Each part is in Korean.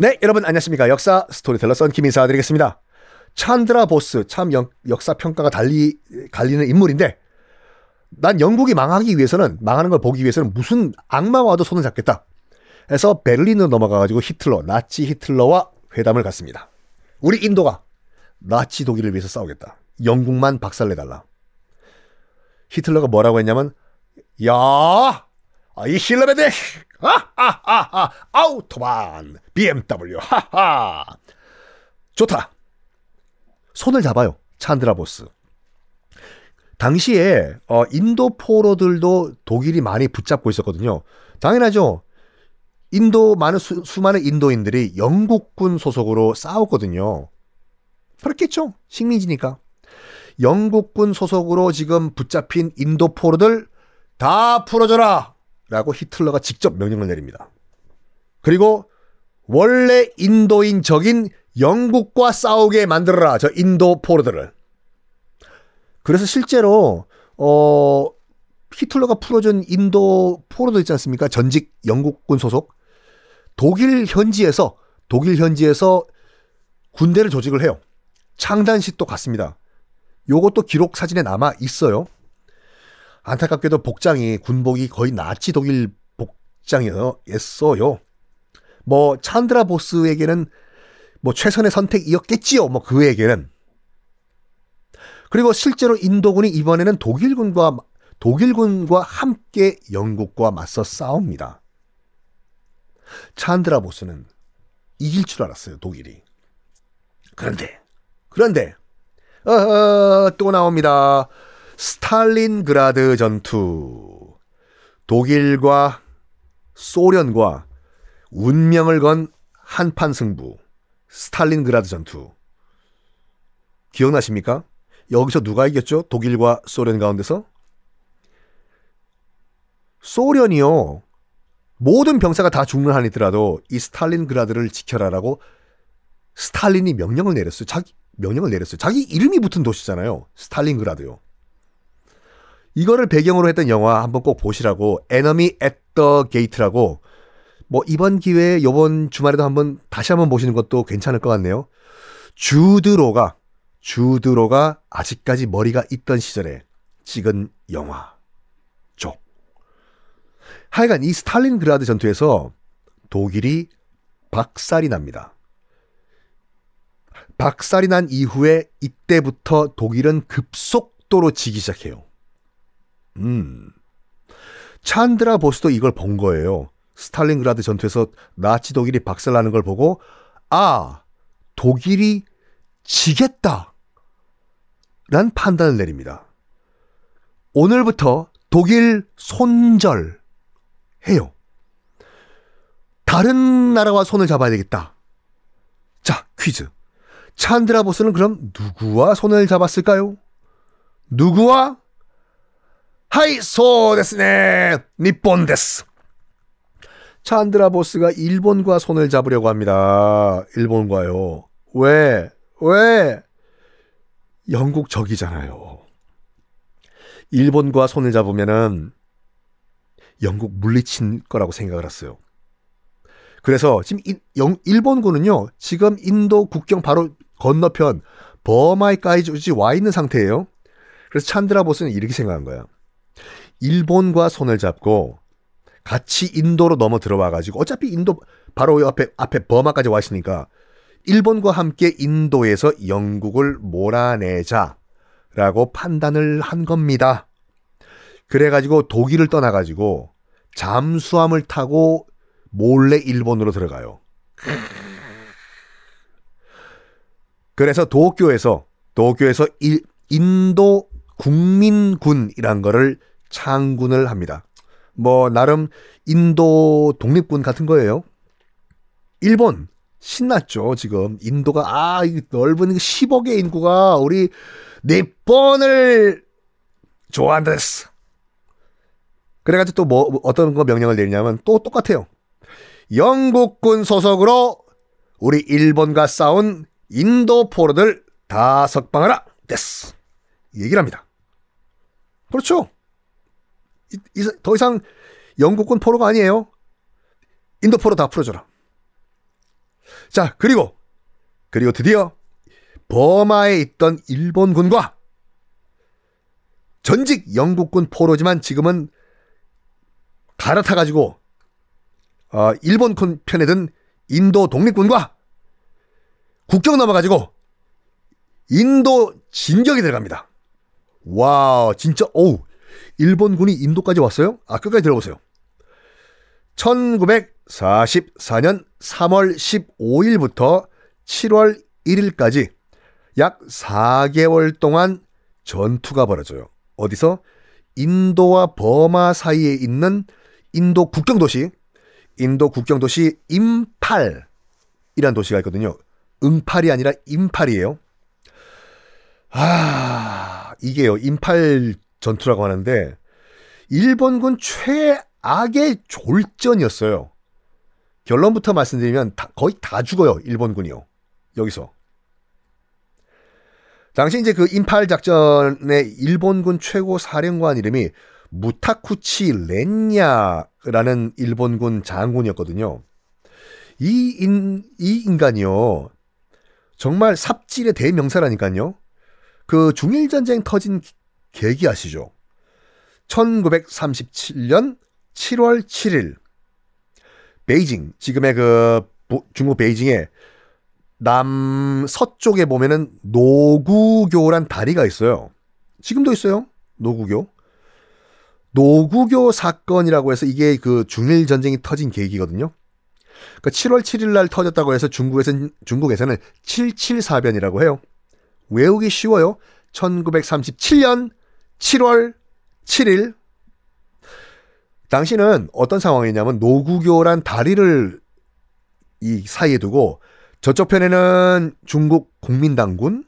네, 여러분 안녕하십니까. 역사 스토리텔러 썬킴 인사드리겠습니다. 찬드라 보스 참 영, 역사 평가가 달리 갈리는 인물인데 난 영국이 망하기 위해서는 망하는 걸 보기 위해서는 무슨 악마와도 손을 잡겠다. 해서 베를린으로 넘어가 가지고 히틀러, 나치 히틀러와 회담을 갖습니다. 우리 인도가 나치 독일을 위해서 싸우겠다. 영국만 박살내달라. 히틀러가 뭐라고 했냐면 야, 이 힐러베드, 하하하하, 아우토반, BMW, 하하. 좋다. 손을 잡아요. 찬드라 보스. 당시에 어, 인도 포로들도 독일이 많이 붙잡고 있었거든요. 당연하죠. 인도 많은 수, 수많은 인도인들이 영국군 소속으로 싸웠거든요. 그렇겠죠. 식민지니까. 영국군 소속으로 지금 붙잡힌 인도 포로들 다 풀어줘라! 라고 히틀러가 직접 명령을 내립니다. 그리고 원래 인도인 적인 영국과 싸우게 만들어라. 저 인도 포로들을. 그래서 실제로 어 히틀러가 풀어준 인도 포로들 있지 않습니까? 전직 영국군 소속 독일 현지에서 독일 현지에서 군대를 조직을 해요. 창단식도 갔습니다. 요것도 기록 사진에 남아 있어요. 안타깝게도 복장이 군복이 거의 나치 독일 복장이었어요. 뭐 찬드라 보스에게는 뭐 최선의 선택이었겠지요. 뭐 그에게는. 그리고 실제로 인도군이 이번에는 독일군과 독일군과 함께 영국과 맞서 싸웁니다. 찬드라 보스는 이길 줄 알았어요, 독일이. 그런데 그런데 어, 또 나옵니다. 스탈린그라드 전투. 독일과 소련과 운명을 건 한판 승부. 스탈린그라드 전투. 기억나십니까? 여기서 누가 이겼죠? 독일과 소련 가운데서? 소련이요. 모든 병사가 다 죽는 한이더라도 이 스탈린그라드를 지켜라라고 스탈린이 명령을 내렸어요. 자기 명령을 내렸어요. 자기 이름이 붙은 도시잖아요. 스탈린그라드요. 이거를 배경으로 했던 영화 한번 꼭 보시라고 Enemy at the Gates라고 뭐 이번 기회에 이번 주말에도 한번 다시 한번 보시는 것도 괜찮을 것 같네요. 주드로가 주드로가 아직까지 머리가 있던 시절에 찍은 영화죠. 하여간 이 스탈린그라드 전투에서 독일이 박살이 납니다. 박살이 난 이후에 이때부터 독일은 급속도로 지기 시작해요. 음. 찬드라 보스도 이걸 본 거예요. 스탈린그라드 전투에서 나치 독일이 박살나는 걸 보고 아 독일이 지겠다 란 판단을 내립니다. 오늘부터 독일 손절 해요. 다른 나라와 손을 잡아야 되겠다. 자, 퀴즈. 찬드라 보스는 그럼 누구와 손을 잡았을까요? 누구와? はい, そうですね. 日本です. 찬드라 보스가 일본과 손을 잡으려고 합니다. 일본과요. 왜? 왜? 영국 적이잖아요. 일본과 손을 잡으면은 영국 물리친 거라고 생각을 했어요. 그래서 지금 일본군은요, 지금 인도 국경 바로 건너편 버마이까지 와 있는 상태예요. 그래서 찬드라 보스는 이렇게 생각한 거야. 일본과 손을 잡고 같이 인도로 넘어 들어와 가지고 어차피 인도 바로 앞에 앞에 버마까지 와 있으니까 일본과 함께 인도에서 영국을 몰아내자라고 판단을 한 겁니다. 그래 가지고 독일을 떠나 가지고 잠수함을 타고 몰래 일본으로 들어가요. 그래서 도쿄에서 도쿄에서 일, 인도 국민군이란 거를 창군을 합니다. 뭐 나름 인도 독립군 같은 거예요. 일본 신났죠 지금 인도가 아 넓은 10억의 인구가 우리 네번을 좋아한다스. 그래가지고 또 뭐 어떤 거 명령을 내리냐면 또 똑같아요. 영국군 소속으로 우리 일본과 싸운 인도 포로들 다 석방하라 됐스. 얘기를 합니다. 그렇죠. 더 이상 영국군 포로가 아니에요. 인도 포로 다 풀어줘라. 자, 그리고, 그리고 드디어 버마에 있던 일본군과 전직 영국군 포로지만 지금은 갈아타가지고, 어, 일본군 편에 든 인도 독립군과 국경 넘어가지고 인도 진격이 들어갑니다. 와, 진짜, 어우, 일본군이 인도까지 왔어요? 아, 끝까지 들어보세요. 1944년 3월 15일부터 7월 1일까지 약 4개월 동안 전투가 벌어져요. 어디서? 인도와 버마 사이에 있는 인도 국경도시, 인도 국경도시 임팔이라는 도시가 있거든요. 응팔이 아니라 임팔이에요. 아, 이게요. 임팔 전투라고 하는데 일본군 최악의 졸전이었어요. 결론부터 말씀드리면 다, 거의 다 죽어요. 일본군이요. 여기서. 당시 이제 그 임팔 작전의 일본군 최고 사령관 이름이 무타쿠치 렌야라는 일본군 장군이었거든요. 이, 인, 이 인간이요. 정말 삽질의 대명사라니까요. 그 중일전쟁 터진 계기 아시죠? 1937년 7월 7일 베이징 지금의 그 중국 베이징에 남서쪽에 보면은 노구교란 다리가 있어요. 지금도 있어요. 노구교. 노구교 사건이라고 해서 이게 그 중일 전쟁이 터진 계기거든요. 그러니까 7월 7일 날 터졌다고 해서 중국에서는 중국에서는 774변이라고 해요. 외우기 쉬워요. 1937년 7월 7일 당시는 어떤 상황이냐면 노구교란 다리를 이 사이에 두고 저쪽 편에는 중국 국민당군,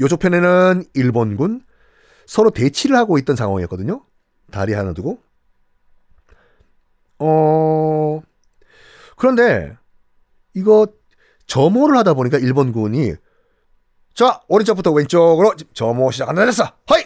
요쪽 편에는 일본군 서로 대치를 하고 있던 상황이었거든요. 다리 하나 두고. 어 그런데 이거 점호를 하다 보니까 일본군이 자 오른쪽부터 왼쪽으로 점호 시작한다 됐어. 하이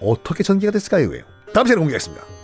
어떻게 전개가 됐을까요? 다음 시간에 공개하겠습니다.